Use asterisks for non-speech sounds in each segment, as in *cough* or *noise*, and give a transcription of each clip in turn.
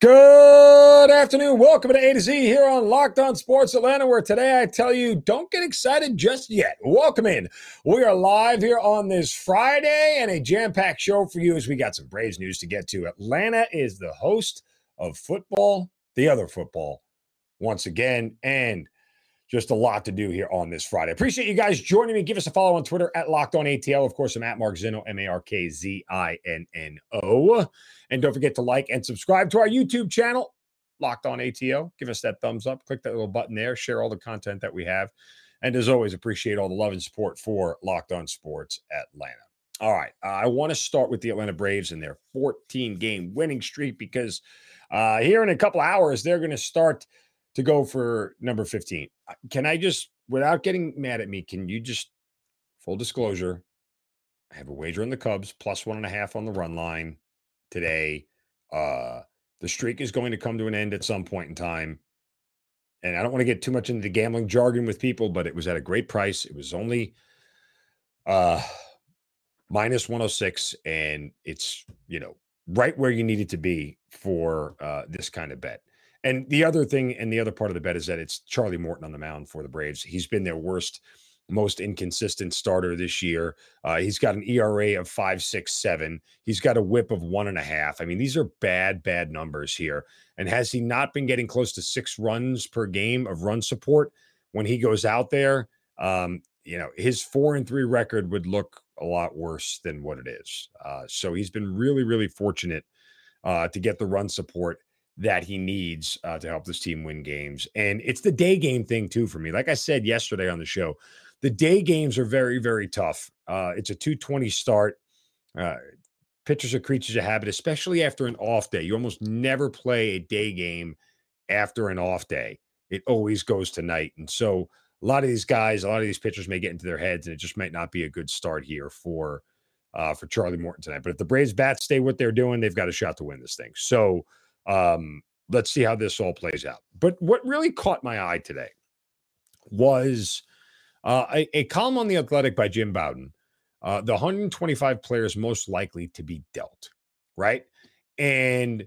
Good afternoon. Welcome to A to Z here on Locked On Sports Atlanta, where today I tell you don't get excited just yet. Welcome in. We are live here on this Friday and a jam packed show for you as we got some Braves news to get to. Atlanta is the host of football, the other football, once again, and just a lot to do here on this Friday. Appreciate you guys joining me. Give us a follow on Twitter at Locked On ATL. Of course, I'm at Mark Zinno, M A R K Z I N N O. And don't forget to like and subscribe to our YouTube channel, Locked On ATL. Give us that thumbs up. Click that little button there. Share all the content that we have. And as always, appreciate all the love and support for Locked On Sports Atlanta. All right. Uh, I want to start with the Atlanta Braves and their 14 game winning streak because uh, here in a couple hours, they're going to start to go for number 15. Uh, can I just, without getting mad at me, can you just, full disclosure, I have a wager on the Cubs plus one and a half on the run line today. Uh, the streak is going to come to an end at some point in time. And I don't want to get too much into the gambling jargon with people, but it was at a great price. It was only uh minus 106 and it's, you know, right where you need it to be for uh this kind of bet. And the other thing and the other part of the bet is that it's Charlie Morton on the mound for the Braves. He's been their worst most inconsistent starter this year. Uh, he's got an ERA of five, six, seven. He's got a whip of one and a half. I mean, these are bad, bad numbers here. And has he not been getting close to six runs per game of run support when he goes out there? Um, you know, his four and three record would look a lot worse than what it is. Uh, so he's been really, really fortunate uh, to get the run support that he needs uh, to help this team win games. And it's the day game thing, too, for me. Like I said yesterday on the show, the day games are very, very tough. Uh, it's a 220 start. Uh, pitchers are creatures of habit, especially after an off day. You almost never play a day game after an off day. It always goes to night. And so a lot of these guys, a lot of these pitchers may get into their heads, and it just might not be a good start here for uh, for Charlie Morton tonight. But if the Braves bats stay what they're doing, they've got a shot to win this thing. So um, let's see how this all plays out. But what really caught my eye today was uh, a, a, column on the Athletic by Jim Bowden. Uh, the 125 players most likely to be dealt, right? And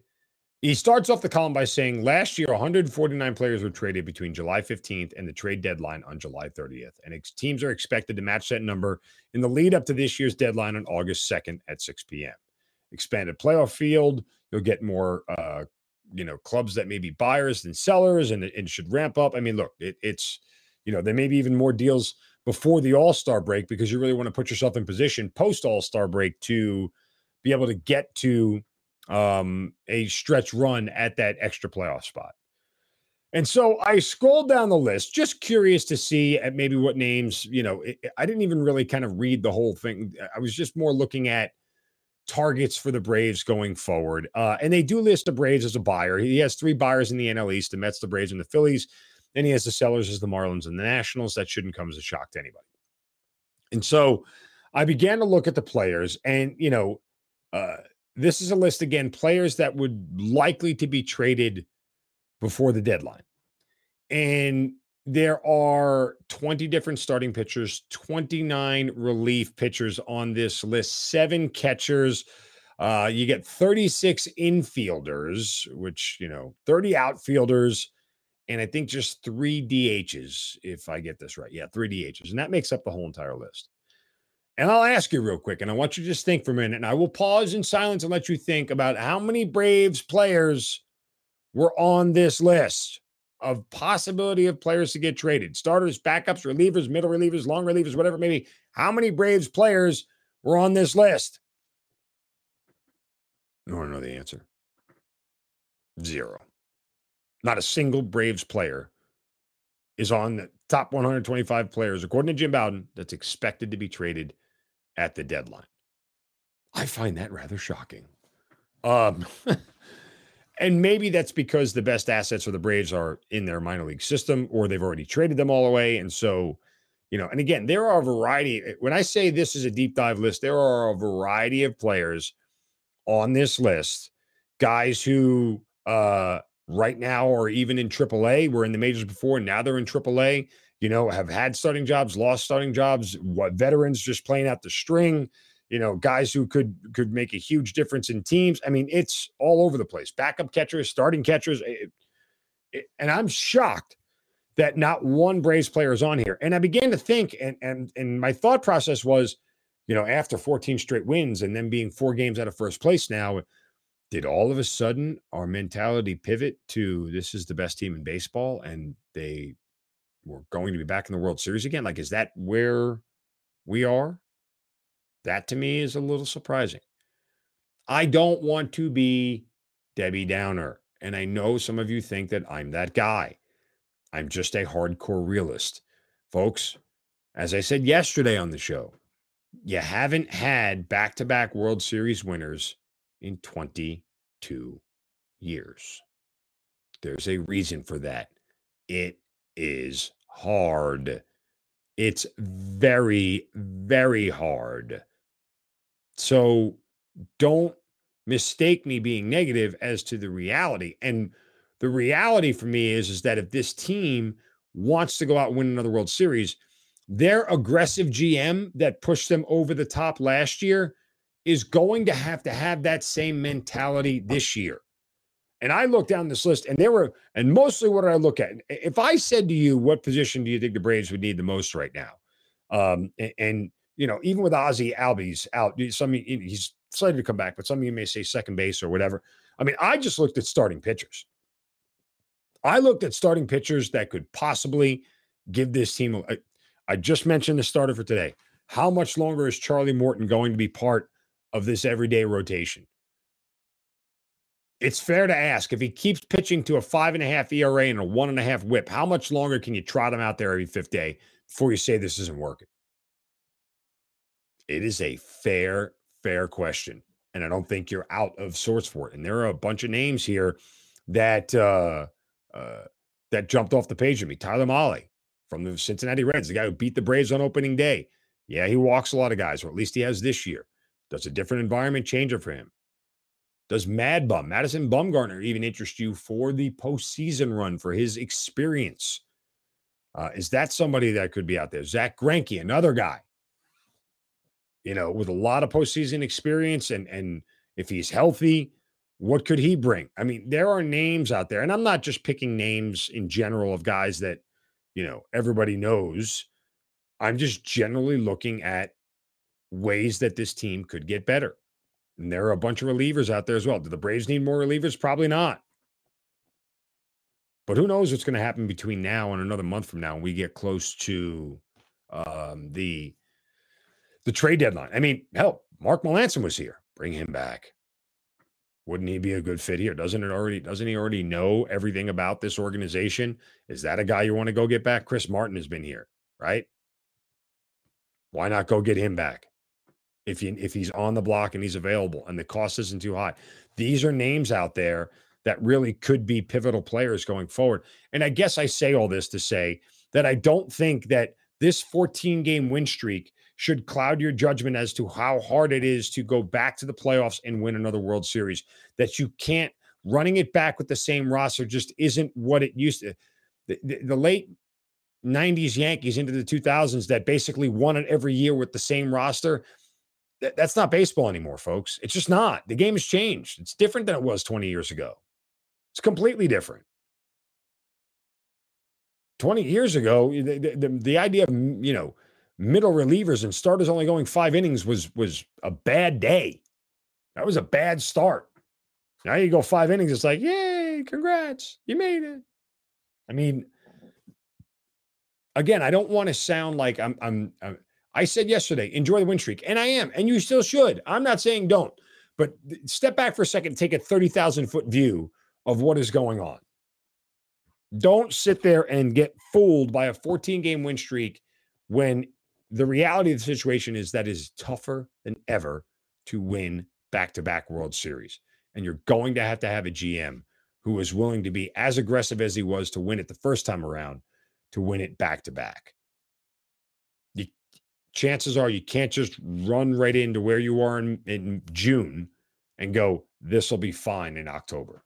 he starts off the column by saying last year 149 players were traded between July 15th and the trade deadline on July 30th. And ex- teams are expected to match that number in the lead up to this year's deadline on August 2nd at 6 p.m. Expanded playoff field, you'll get more uh, you know, clubs that may be buyers than sellers and it, should ramp up. I mean, look, it, it's you know, there may be even more deals before the All Star break because you really want to put yourself in position post All Star break to be able to get to um, a stretch run at that extra playoff spot. And so I scrolled down the list, just curious to see at maybe what names, you know, it, I didn't even really kind of read the whole thing. I was just more looking at targets for the Braves going forward. Uh, and they do list the Braves as a buyer. He has three buyers in the NL East the Mets, the Braves, and the Phillies. Then he has the sellers as the Marlins and the Nationals. That shouldn't come as a shock to anybody. And so I began to look at the players, and you know, uh, this is a list again, players that would likely to be traded before the deadline. And there are 20 different starting pitchers, 29 relief pitchers on this list, seven catchers. Uh, you get 36 infielders, which, you know, 30 outfielders, and I think just three DHs, if I get this right. Yeah, three DHs. And that makes up the whole entire list. And I'll ask you real quick, and I want you to just think for a minute, and I will pause in silence and let you think about how many Braves players were on this list of possibility of players to get traded starters, backups, relievers, middle relievers, long relievers, whatever maybe. How many Braves players were on this list? I want to know the answer. Zero. Not a single Braves player is on the top 125 players, according to Jim Bowden, that's expected to be traded at the deadline. I find that rather shocking. Um, *laughs* And maybe that's because the best assets for the Braves are in their minor league system or they've already traded them all away. And so, you know, and again, there are a variety. Eh, when I say this is a deep dive list, there are a variety of players on this list, guys who uh right now are even in AAA, were in the majors before, now they're in AAA, you know, have had starting jobs, lost starting jobs, what veterans just playing out the string you know, guys who could could make a huge difference in teams. I mean, it's all over the place. Backup catchers, starting catchers, it, it, and I'm shocked that not one Braves player is on here. And I began to think, and and and my thought process was, you know, after 14 straight wins and then being four games out of first place now, did all of a sudden our mentality pivot to this is the best team in baseball and they were going to be back in the World Series again? Like, is that where we are? That to me is a little surprising. I don't want to be Debbie Downer. And I know some of you think that I'm that guy. I'm just a hardcore realist. Folks, as I said yesterday on the show, you haven't had back to back World Series winners in 22 years. There's a reason for that. It is hard. It's very, very hard. So don't mistake me being negative as to the reality. And the reality for me is, is that if this team wants to go out and win another World Series, their aggressive GM that pushed them over the top last year is going to have to have that same mentality this year. And I look down this list, and there were, and mostly what I look at. If I said to you, what position do you think the Braves would need the most right now? Um, and, and you know, even with Ozzie Albies out, some he's slated to come back, but some of you may say second base or whatever. I mean, I just looked at starting pitchers. I looked at starting pitchers that could possibly give this team. A, I just mentioned the starter for today. How much longer is Charlie Morton going to be part of this everyday rotation? It's fair to ask if he keeps pitching to a five and a half ERA and a one and a half whip, how much longer can you trot him out there every fifth day before you say this isn't working? It is a fair, fair question. And I don't think you're out of sorts for it. And there are a bunch of names here that uh, uh, that jumped off the page of me. Tyler Mahle from the Cincinnati Reds, the guy who beat the Braves on opening day. Yeah, he walks a lot of guys, or at least he has this year. Does a different environment change it for him? Does Mad Bum, Madison Bumgarner, even interest you for the postseason run for his experience? Uh, is that somebody that could be out there? Zack Greinke, another guy you know, with a lot of postseason experience and and if he's healthy, what could he bring? I mean, there are names out there, and I'm not just picking names in general of guys that, you know, everybody knows. I'm just generally looking at ways that this team could get better. And there are a bunch of relievers out there as well. Do the Braves need more relievers? Probably not. But who knows what's going to happen between now and another month from now when we get close to um, the the trade deadline. I mean, hell, Mark Melancon was here. Bring him back. Wouldn't he be a good fit here? Doesn't it already? Doesn't he already know everything about this organization? Is that a guy you want to go get back? Chris Martin has been here, right? Why not go get him back? If he if he's on the block and he's available and the cost isn't too high. These are names out there that really could be pivotal players going forward. And I guess I say all this to say that I don't think that this 14 game win streak should cloud your judgment as to how hard it is to go back to the playoffs and win another World Series. That you can't running it back with the same roster just isn't what it used to. The, the, the late 90s Yankees into the 2000s that basically won it every year with the same roster. That, that's not baseball anymore, folks. It's just not. The game has changed. It's different than it was 20 years ago. It's completely different. 20 years ago, the, the, the idea of, you know, middle relievers and starters only going five innings was was a bad day. That was a bad start. Now you go five innings, it's like, yay, congrats, you made it. I mean, again, I don't want to sound like I'm, I'm, I'm I said yesterday, enjoy the win streak, and I am, and you still should. I'm not saying don't, but step back for a second, take a 30,000 foot view of what is going on. Don't sit there and get fooled by a 14 game win streak when the reality of the situation is that it is tougher than ever to win back to back World Series. And you're going to have to have a GM who is willing to be as aggressive as he was to win it the first time around to win it back to back. The chances are you can't just run right into where you are in, in June and go, this will be fine in October.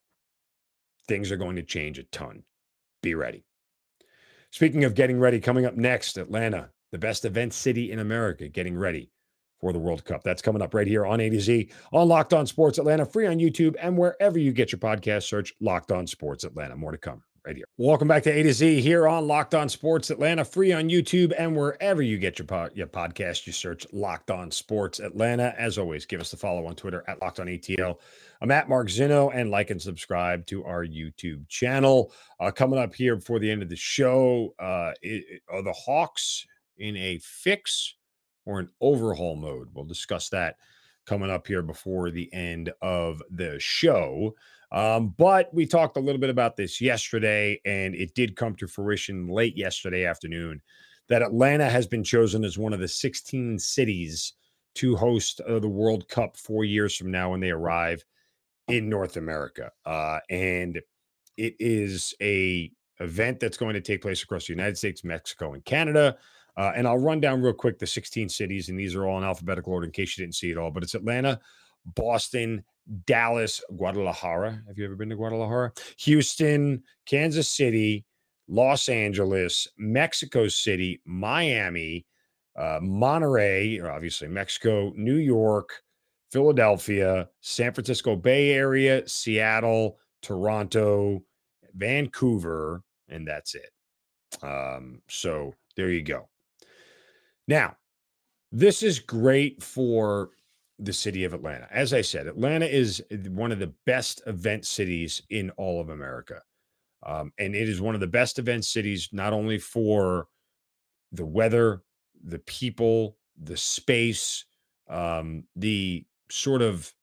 Things are going to change a ton. Be ready. Speaking of getting ready, coming up next, Atlanta, the best event city in America, getting ready for the World Cup. That's coming up right here on A to Z on Locked On Sports Atlanta, free on YouTube and wherever you get your podcast. Search Locked On Sports Atlanta. More to come right here. Welcome back to A to Z here on Locked On Sports Atlanta, free on YouTube and wherever you get your, pod, your podcast. You search Locked On Sports Atlanta. As always, give us the follow on Twitter at Locked On ATL. I'm at Mark Zinno and like and subscribe to our YouTube channel. Uh, coming up here before the end of the show, uh, it, are the Hawks in a fix or an overhaul mode? We'll discuss that coming up here before the end of the show. Um, but we talked a little bit about this yesterday, and it did come to fruition late yesterday afternoon that Atlanta has been chosen as one of the 16 cities to host uh, the World Cup four years from now when they arrive in North America. Uh, and it is a event that's going to take place across the United States, Mexico, and Canada. Uh, and I'll run down real quick the 16 cities, and these are all in alphabetical order in case you didn't see it all. But it's Atlanta, Boston, Dallas, Guadalajara. Have you ever been to Guadalajara? Houston, Kansas City, Los Angeles, Mexico City, Miami, uh, Monterrey, obviously Mexico, New York, Philadelphia, San Francisco Bay Area, Seattle, Toronto, Vancouver, and that's it. Um, so there you go. Now, this is great for the city of Atlanta. As I said, Atlanta is one of the best event cities in all of America. Um, and it is one of the best event cities, not only for the weather, the people, the space, um, the sort of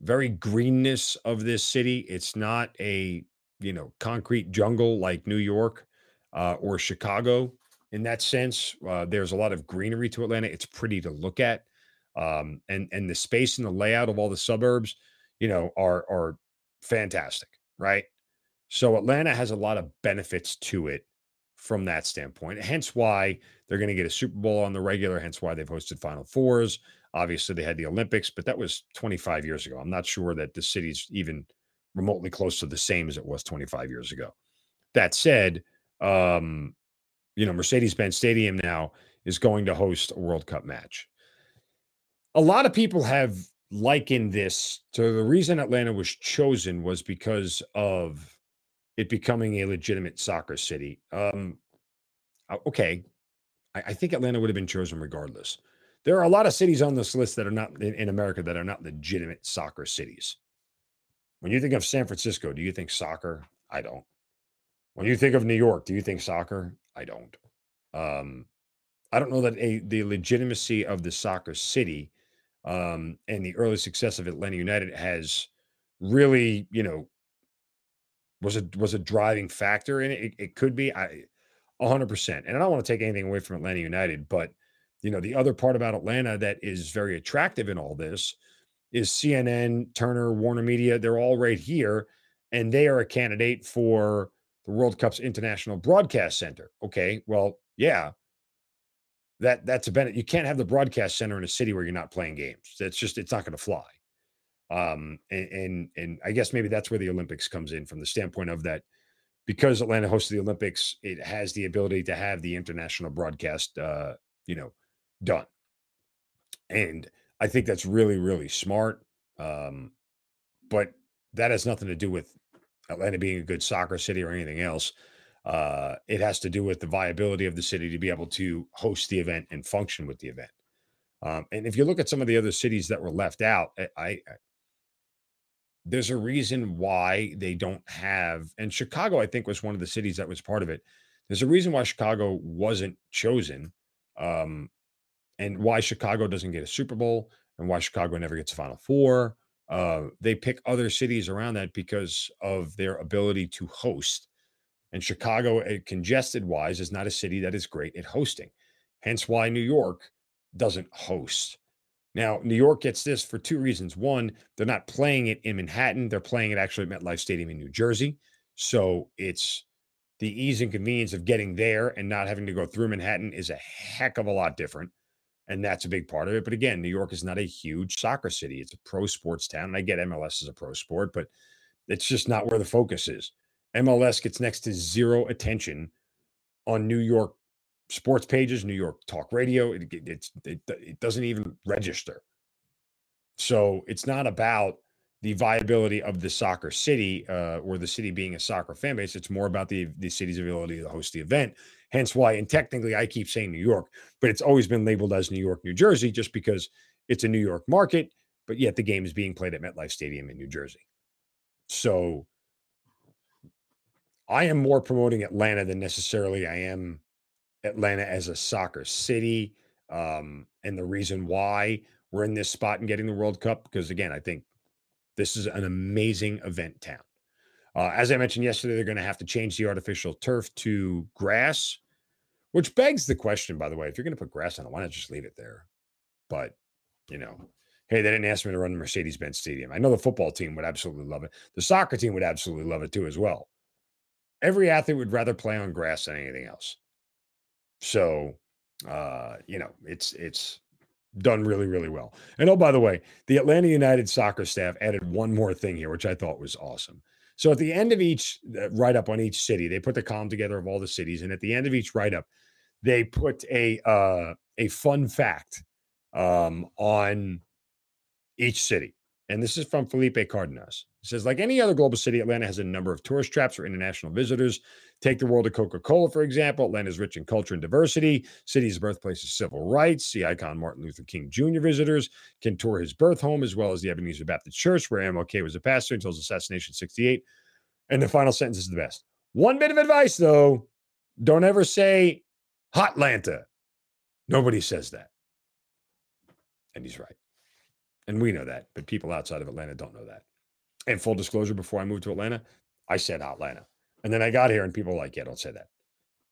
very greenness of this city. It's not a, you know, concrete jungle like New York uh, or Chicago in that sense. Uh, there's a lot of greenery to Atlanta. It's pretty to look at, um, and and the space and the layout of all the suburbs, you know, are are fantastic, right? So Atlanta has a lot of benefits to it from that standpoint. Hence why they're going to get a Super Bowl on the regular. Hence why they've hosted Final Fours. Obviously, they had the Olympics, but that was 25 years ago. I'm not sure that the city's even remotely close to the same as it was 25 years ago. That said, um, you know, Mercedes Benz Stadium now is going to host a World Cup match. A lot of people have likened this to the reason Atlanta was chosen was because of it becoming a legitimate soccer city. Um, okay, I, I think Atlanta would have been chosen regardless. There are a lot of cities on this list that are not in, in America that are not legitimate soccer cities. When you think of San Francisco, do you think soccer? I don't. When you think of New York, do you think soccer? I don't. Um, I don't know that a the legitimacy of the soccer city um, and the early success of Atlanta United has really, you know, was a was a driving factor in it. It, it could be, I, hundred percent. And I don't want to take anything away from Atlanta United, but you know, the other part about Atlanta that is very attractive in all this is CNN, Turner, Warner Media. They're all right here, and they are a candidate for the World Cup's International Broadcast Center. Okay, well, yeah, that that's a benefit. You can't have the broadcast center in a city where you're not playing games. That's just it's not going to fly. Um, and, and and I guess maybe that's where the Olympics comes in from the standpoint of that because Atlanta hosts the Olympics, it has the ability to have the international broadcast, uh, you know, done. And I think that's really really smart. Um, but that has nothing to do with Atlanta being a good soccer city or anything else. Uh, it has to do with the viability of the city to be able to host the event and function with the event. Um, and if you look at some of the other cities that were left out, I, I there's a reason why they don't have. And Chicago, I think, was one of the cities that was part of it. There's a reason why Chicago wasn't chosen, um, and why Chicago doesn't get a Super Bowl, and why Chicago never gets a Final Four. Uh, they pick other cities around that because of their ability to host. And Chicago, eh, congested wise, is not a city that is great at hosting. Hence why New York doesn't host. Now, New York gets this for two reasons. One, they're not playing it in Manhattan, they're playing it actually at MetLife Stadium in New Jersey. So it's the ease and convenience of getting there and not having to go through Manhattan is a heck of a lot different. And that's a big part of it. But again, New York is not a huge soccer city. It's a pro sports town. And I get MLS as a pro sport, but it's just not where the focus is. MLS gets next to zero attention on New York sports pages, New York talk radio. It, it, it, it doesn't even register. So it's not about the viability of the soccer city uh, or the city being a soccer fan base. It's more about the the city's ability to host the event. Hence why, and technically, I keep saying New York, but it's always been labeled as New York, New Jersey, just because it's a New York market. But yet the game is being played at MetLife Stadium in New Jersey. So I am more promoting Atlanta than necessarily I am Atlanta as a soccer city. Um, and the reason why we're in this spot and getting the World Cup, because again, I think this is an amazing event town. Uh, as I mentioned yesterday, they're going to have to change the artificial turf to grass, which begs the question, by the way, if you're going to put grass on it, why not just leave it there? But, you know, hey, they didn't ask me to run the Mercedes Benz Stadium. I know the football team would absolutely love it. The soccer team would absolutely love it too, as well. Every athlete would rather play on grass than anything else. So, uh, you know, it's it's done really, really well. And oh, by the way, the Atlanta United soccer staff added one more thing here, which I thought was awesome. So at the end of each uh, write up on each city, they put the column together of all the cities, and at the end of each write up, they put a uh, a fun fact um, on each city. And this is from Felipe Cardenas. It says, like any other global city, Atlanta has a number of tourist traps for international visitors. Take the world of Coca Cola, for example. Atlanta is rich in culture and diversity. City's birthplace of civil rights. The icon Martin Luther King Jr. visitors can tour his birth home as well as the Ebenezer Baptist Church, where MLK was a pastor until his assassination in 68. And the final sentence is the best. One bit of advice, though don't ever say Hotlanta. Nobody says that. And he's right. And we know that, but people outside of Atlanta don't know that. And full disclosure, before I moved to Atlanta, I said Atlanta. And then I got here and people were like, yeah, don't say that.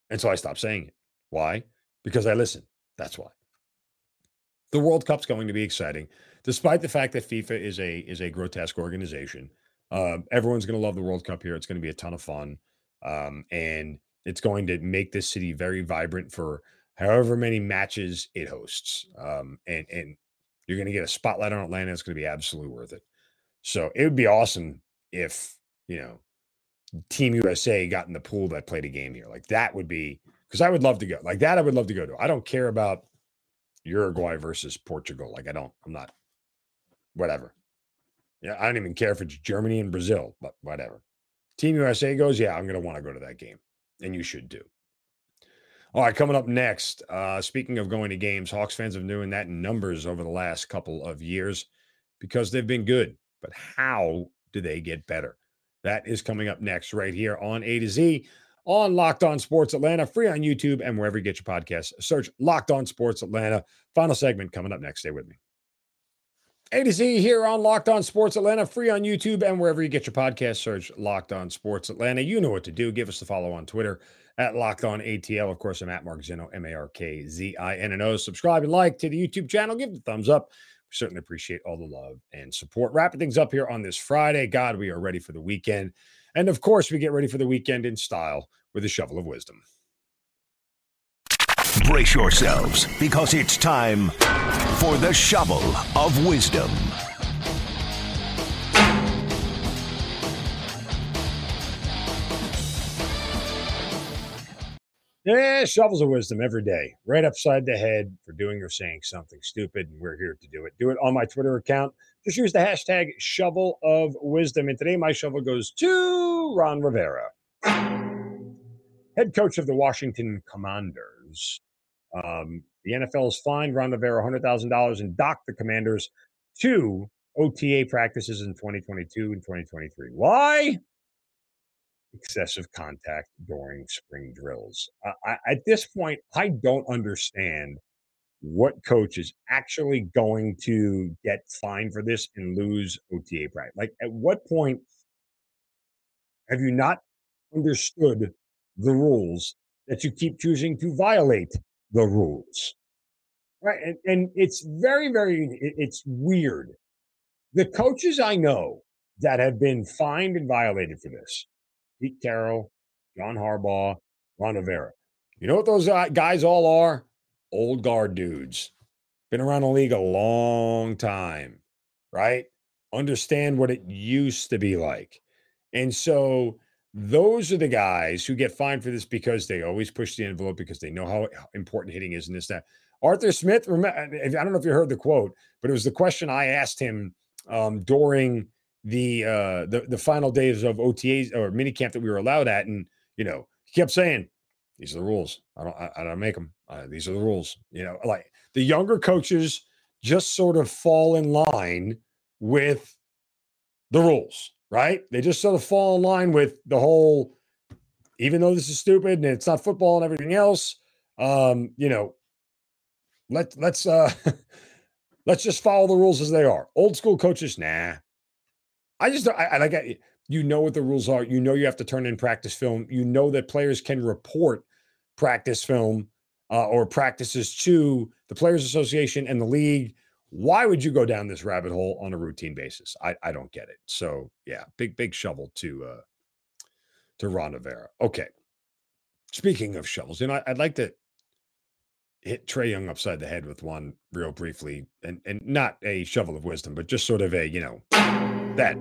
And so I stopped saying it. Why? Because I listen. That's why. The World Cup's going to be exciting, despite the fact that FIFA is a is a grotesque organization. Uh, everyone's going to love the World Cup here. It's going to be a ton of fun, um, and it's going to make this city very vibrant for however many matches it hosts. Um, and and you're going to get a spotlight on Atlanta. It's going to be absolutely worth it. So it would be awesome if, you know, Team USA got in the pool that played a game here. Like that would be because I would love to go. Like that, I would love to go to. I don't care about Uruguay versus Portugal. Like I don't, I'm not, whatever. Yeah, I don't even care if it's Germany and Brazil, but whatever. Team USA goes, yeah, I'm going to want to go to that game. And you should do. All right, coming up next. Uh, speaking of going to games, Hawks fans have been doing that in numbers over the last couple of years because they've been good. But how do they get better? That is coming up next, right here on A to Z on Locked On Sports Atlanta, free on YouTube and wherever you get your podcasts. Search Locked On Sports Atlanta. Final segment coming up next. Stay with me. A to Z here on Locked On Sports Atlanta, free on YouTube and wherever you get your podcast. Search Locked On Sports Atlanta. You know what to do. Give us the follow on Twitter at Locked On ATL. Of course, I'm at Mark Zinno, M A R K Z I N N O. Subscribe and like to the YouTube channel. Give it a thumbs up. Certainly appreciate all the love and support. Wrapping things up here on this Friday. God, we are ready for the weekend. And of course, we get ready for the weekend in style with a shovel of wisdom. Brace yourselves because it's time for the shovel of wisdom. Yeah, shovels of wisdom every day, right upside the head for doing or saying something stupid. And we're here to do it. Do it on my Twitter account. Just use the hashtag shovel of wisdom. And today, my shovel goes to Ron Rivera, head coach of the Washington Commanders. Um, the NFL has fined Ron Rivera $100,000 and docked the Commanders two OTA practices in 2022 and 2023. Why? Excessive contact during spring drills. I, at this point, I don't understand what coach is actually going to get fined for this and lose OTA pride. Like, at what point have you not understood the rules that you keep choosing to violate the rules? Right. And, and it's very, very, it's weird. The coaches I know that have been fined and violated for this Pete Carroll, John Harbaugh, Ron Rivera. You know what those guys all are? Old guard dudes. Been around the league a long time, right? Understand what it used to be like. And so those are the guys who get fined for this because they always push the envelope because they know how important hitting is and this, that. Arthur Smith, remember, I don't know if you heard the quote, but it was the question I asked him um, during the, uh, the the final days of OTAs or minicamp that we were allowed at, and you know, he kept saying, "These are the rules. I don't, I, I don't make them. Uh, these are the rules." You know, like the younger coaches just sort of fall in line with the rules, right? They just sort of fall in line with the whole, even though this is stupid and it's not football and everything else, um, you know, let let's uh *laughs* let's just follow the rules as they are. Old school coaches, nah. I just I, I like you know what the rules are. You know you have to turn in practice film. You know that players can report practice film uh, or practices to the Players Association and the league. Why would you go down this rabbit hole on a routine basis? I, I don't get it. So yeah, big big shovel to uh to Ron Rivera. Okay. Speaking of shovels, you know, I'd like to hit Trae Young upside the head with one real briefly, and and not a shovel of wisdom, but just sort of a you know that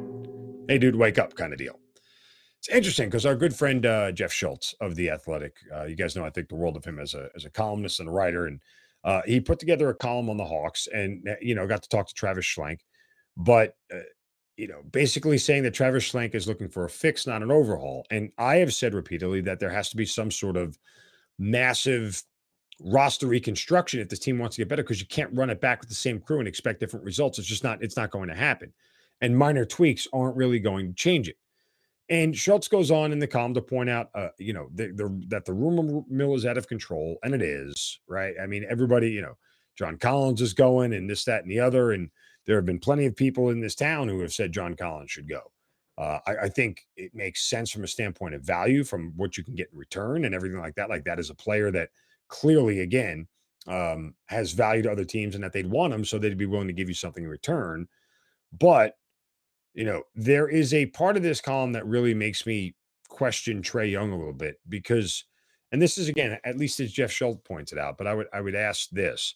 hey dude wake up kind of deal. It's interesting because our good friend uh, Jeff Schultz of the Athletic, uh, you guys know I think the world of him as a as a columnist and a writer, and uh, he put together a column on the Hawks, and uh, you know got to talk to Travis Schlenk, but uh, you know basically saying that Travis Schlenk is looking for a fix, not an overhaul. And I have said repeatedly that there has to be some sort of massive roster reconstruction if this team wants to get better because you can't run it back with the same crew and expect different results. It's just not, it's not going to happen. And minor tweaks aren't really going to change it. And Schultz goes on in the column to point out, uh, you know, the, the, that the rumor mill is out of control, and it is, right? I mean, everybody, you know, John Collins is going, and this, that, and the other, and there have been plenty of people in this town who have said John Collins should go. Uh, I, I, think it makes sense from a standpoint of value, from what you can get in return, and everything like that. Like that is a player that clearly, again, um, has value to other teams and that they'd want him, so they'd be willing to give you something in return. But, you know, there is a part of this column that really makes me question Trae Young a little bit because, and this is again, at least as Jeff Schultz pointed out, but I would I would ask this,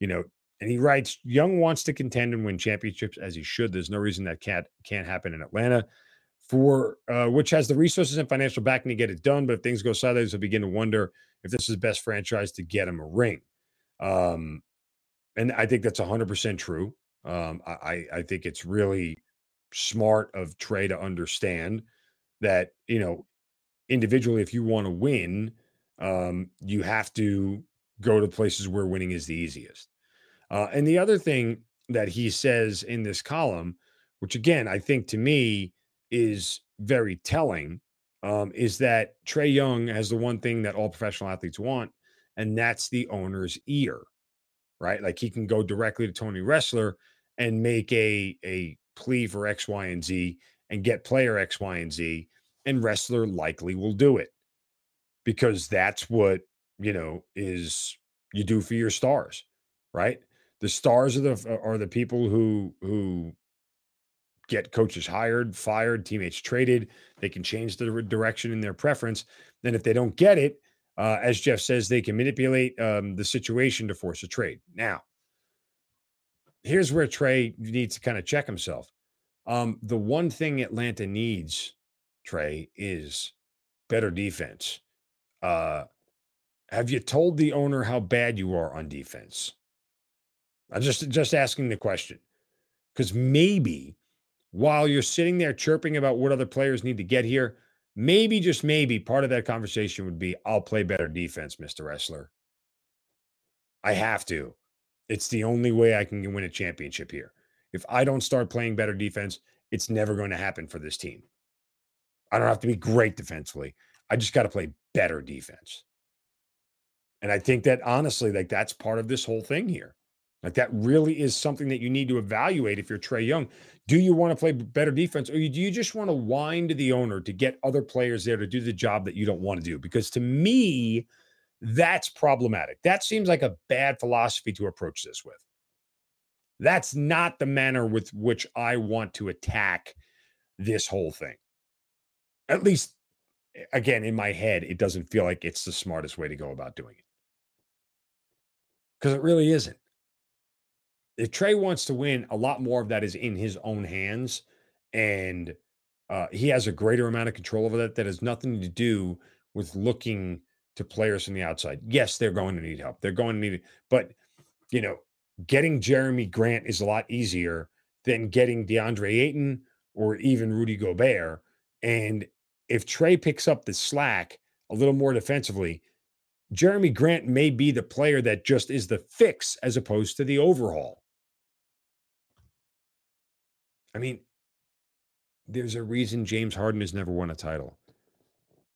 you know, and he writes, Young wants to contend and win championships as he should. There's no reason that can't can't happen in Atlanta for uh, which has the resources and financial backing to get it done. But if things go sideways, we begin to wonder if this is the best franchise to get him a ring. Um, and I think that's 100% true. Um, I, I think it's really smart of Trae to understand that, you know, individually, if you want to win, um, you have to go to places where winning is the easiest. Uh, and the other thing that he says in this column, which again, I think to me is very telling, um, is that Trae Young has the one thing that all professional athletes want, and that's the owner's ear, right? Like he can go directly to Tony Ressler and make a a plea for X, Y, and Z and get player X, Y, and Z, and Ressler likely will do it because that's what you know is you do for your stars, right? The stars are the are the people who who get coaches hired, fired, teammates traded. They can change the direction in their preference. Then, if they don't get it, uh, as Jeff says, they can manipulate um, the situation to force a trade. Now, here's where Trae needs to kind of check himself. Um, the one thing Atlanta needs, Trey, is better defense. Uh, have you told the owner how bad you are on defense? I'm just just asking the question because maybe while you're sitting there chirping about what other players need to get here, maybe, just maybe, part of that conversation would be I'll play better defense, Mr. Ressler. I have to. It's the only way I can win a championship here. If I don't start playing better defense, it's never going to happen for this team. I don't have to be great defensively. I just got to play better defense. And I think that honestly, like that's part of this whole thing here. Like that really is something that you need to evaluate if you're Trae Young. Do you want to play better defense or do you just want to wind the owner to get other players there to do the job that you don't want to do? Because to me, That's problematic. That seems like a bad philosophy to approach this with. That's not the manner with which I want to attack this whole thing. At least, again, in my head, it doesn't feel like it's the smartest way to go about doing it. Because it really isn't. If Trae wants to win, a lot more of that is in his own hands. And uh, he has a greater amount of control over that. That has nothing to do with looking to players from the outside. Yes, they're going to need help. They're going to need it. But, you know, getting Jerami Grant is a lot easier than getting DeAndre Ayton or even Rudy Gobert. And if Trae picks up the slack a little more defensively, Jerami Grant may be the player that just is the fix as opposed to the overhaul. I mean, there's a reason James Harden has never won a title.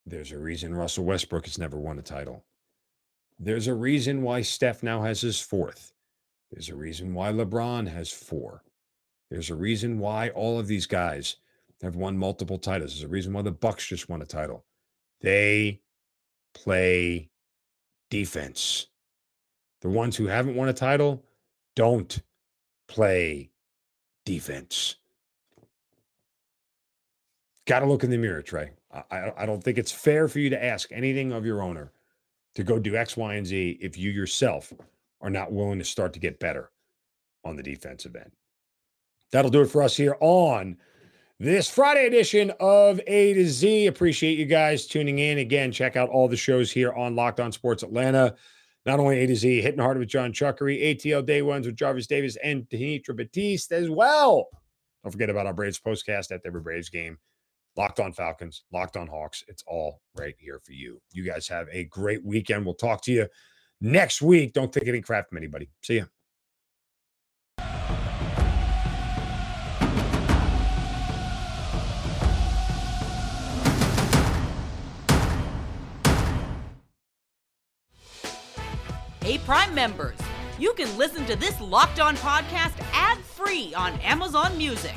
There's a reason Russell Westbrook has never won a title. There's a reason why Steph now has his fourth. There's a reason why LeBron has four. There's a reason why all of these guys have won multiple titles. There's a reason why the Bucks just won a title. They play defense. The ones who haven't won a title don't play defense. Got to look in the mirror, Trae. I, I don't think it's fair for you to ask anything of your owner to go do X, Y, and Z if you yourself are not willing to start to get better on the defensive end. That'll do it for us here on this Friday edition of A to Z. Appreciate you guys tuning in. Again, check out all the shows here on Locked On Sports Atlanta. Not only A to Z, hitting hard with John Chuckery, ATL Day Ones with Jarvis Davis and Tanitra Batiste as well. Don't forget about our Braves postcast at every Braves game. Locked on Falcons, locked on Hawks. It's all right here for you. You guys have a great weekend. We'll talk to you next week. Don't take any crap from anybody. See ya. Hey, Prime members, you can listen to this locked on podcast ad free on Amazon Music.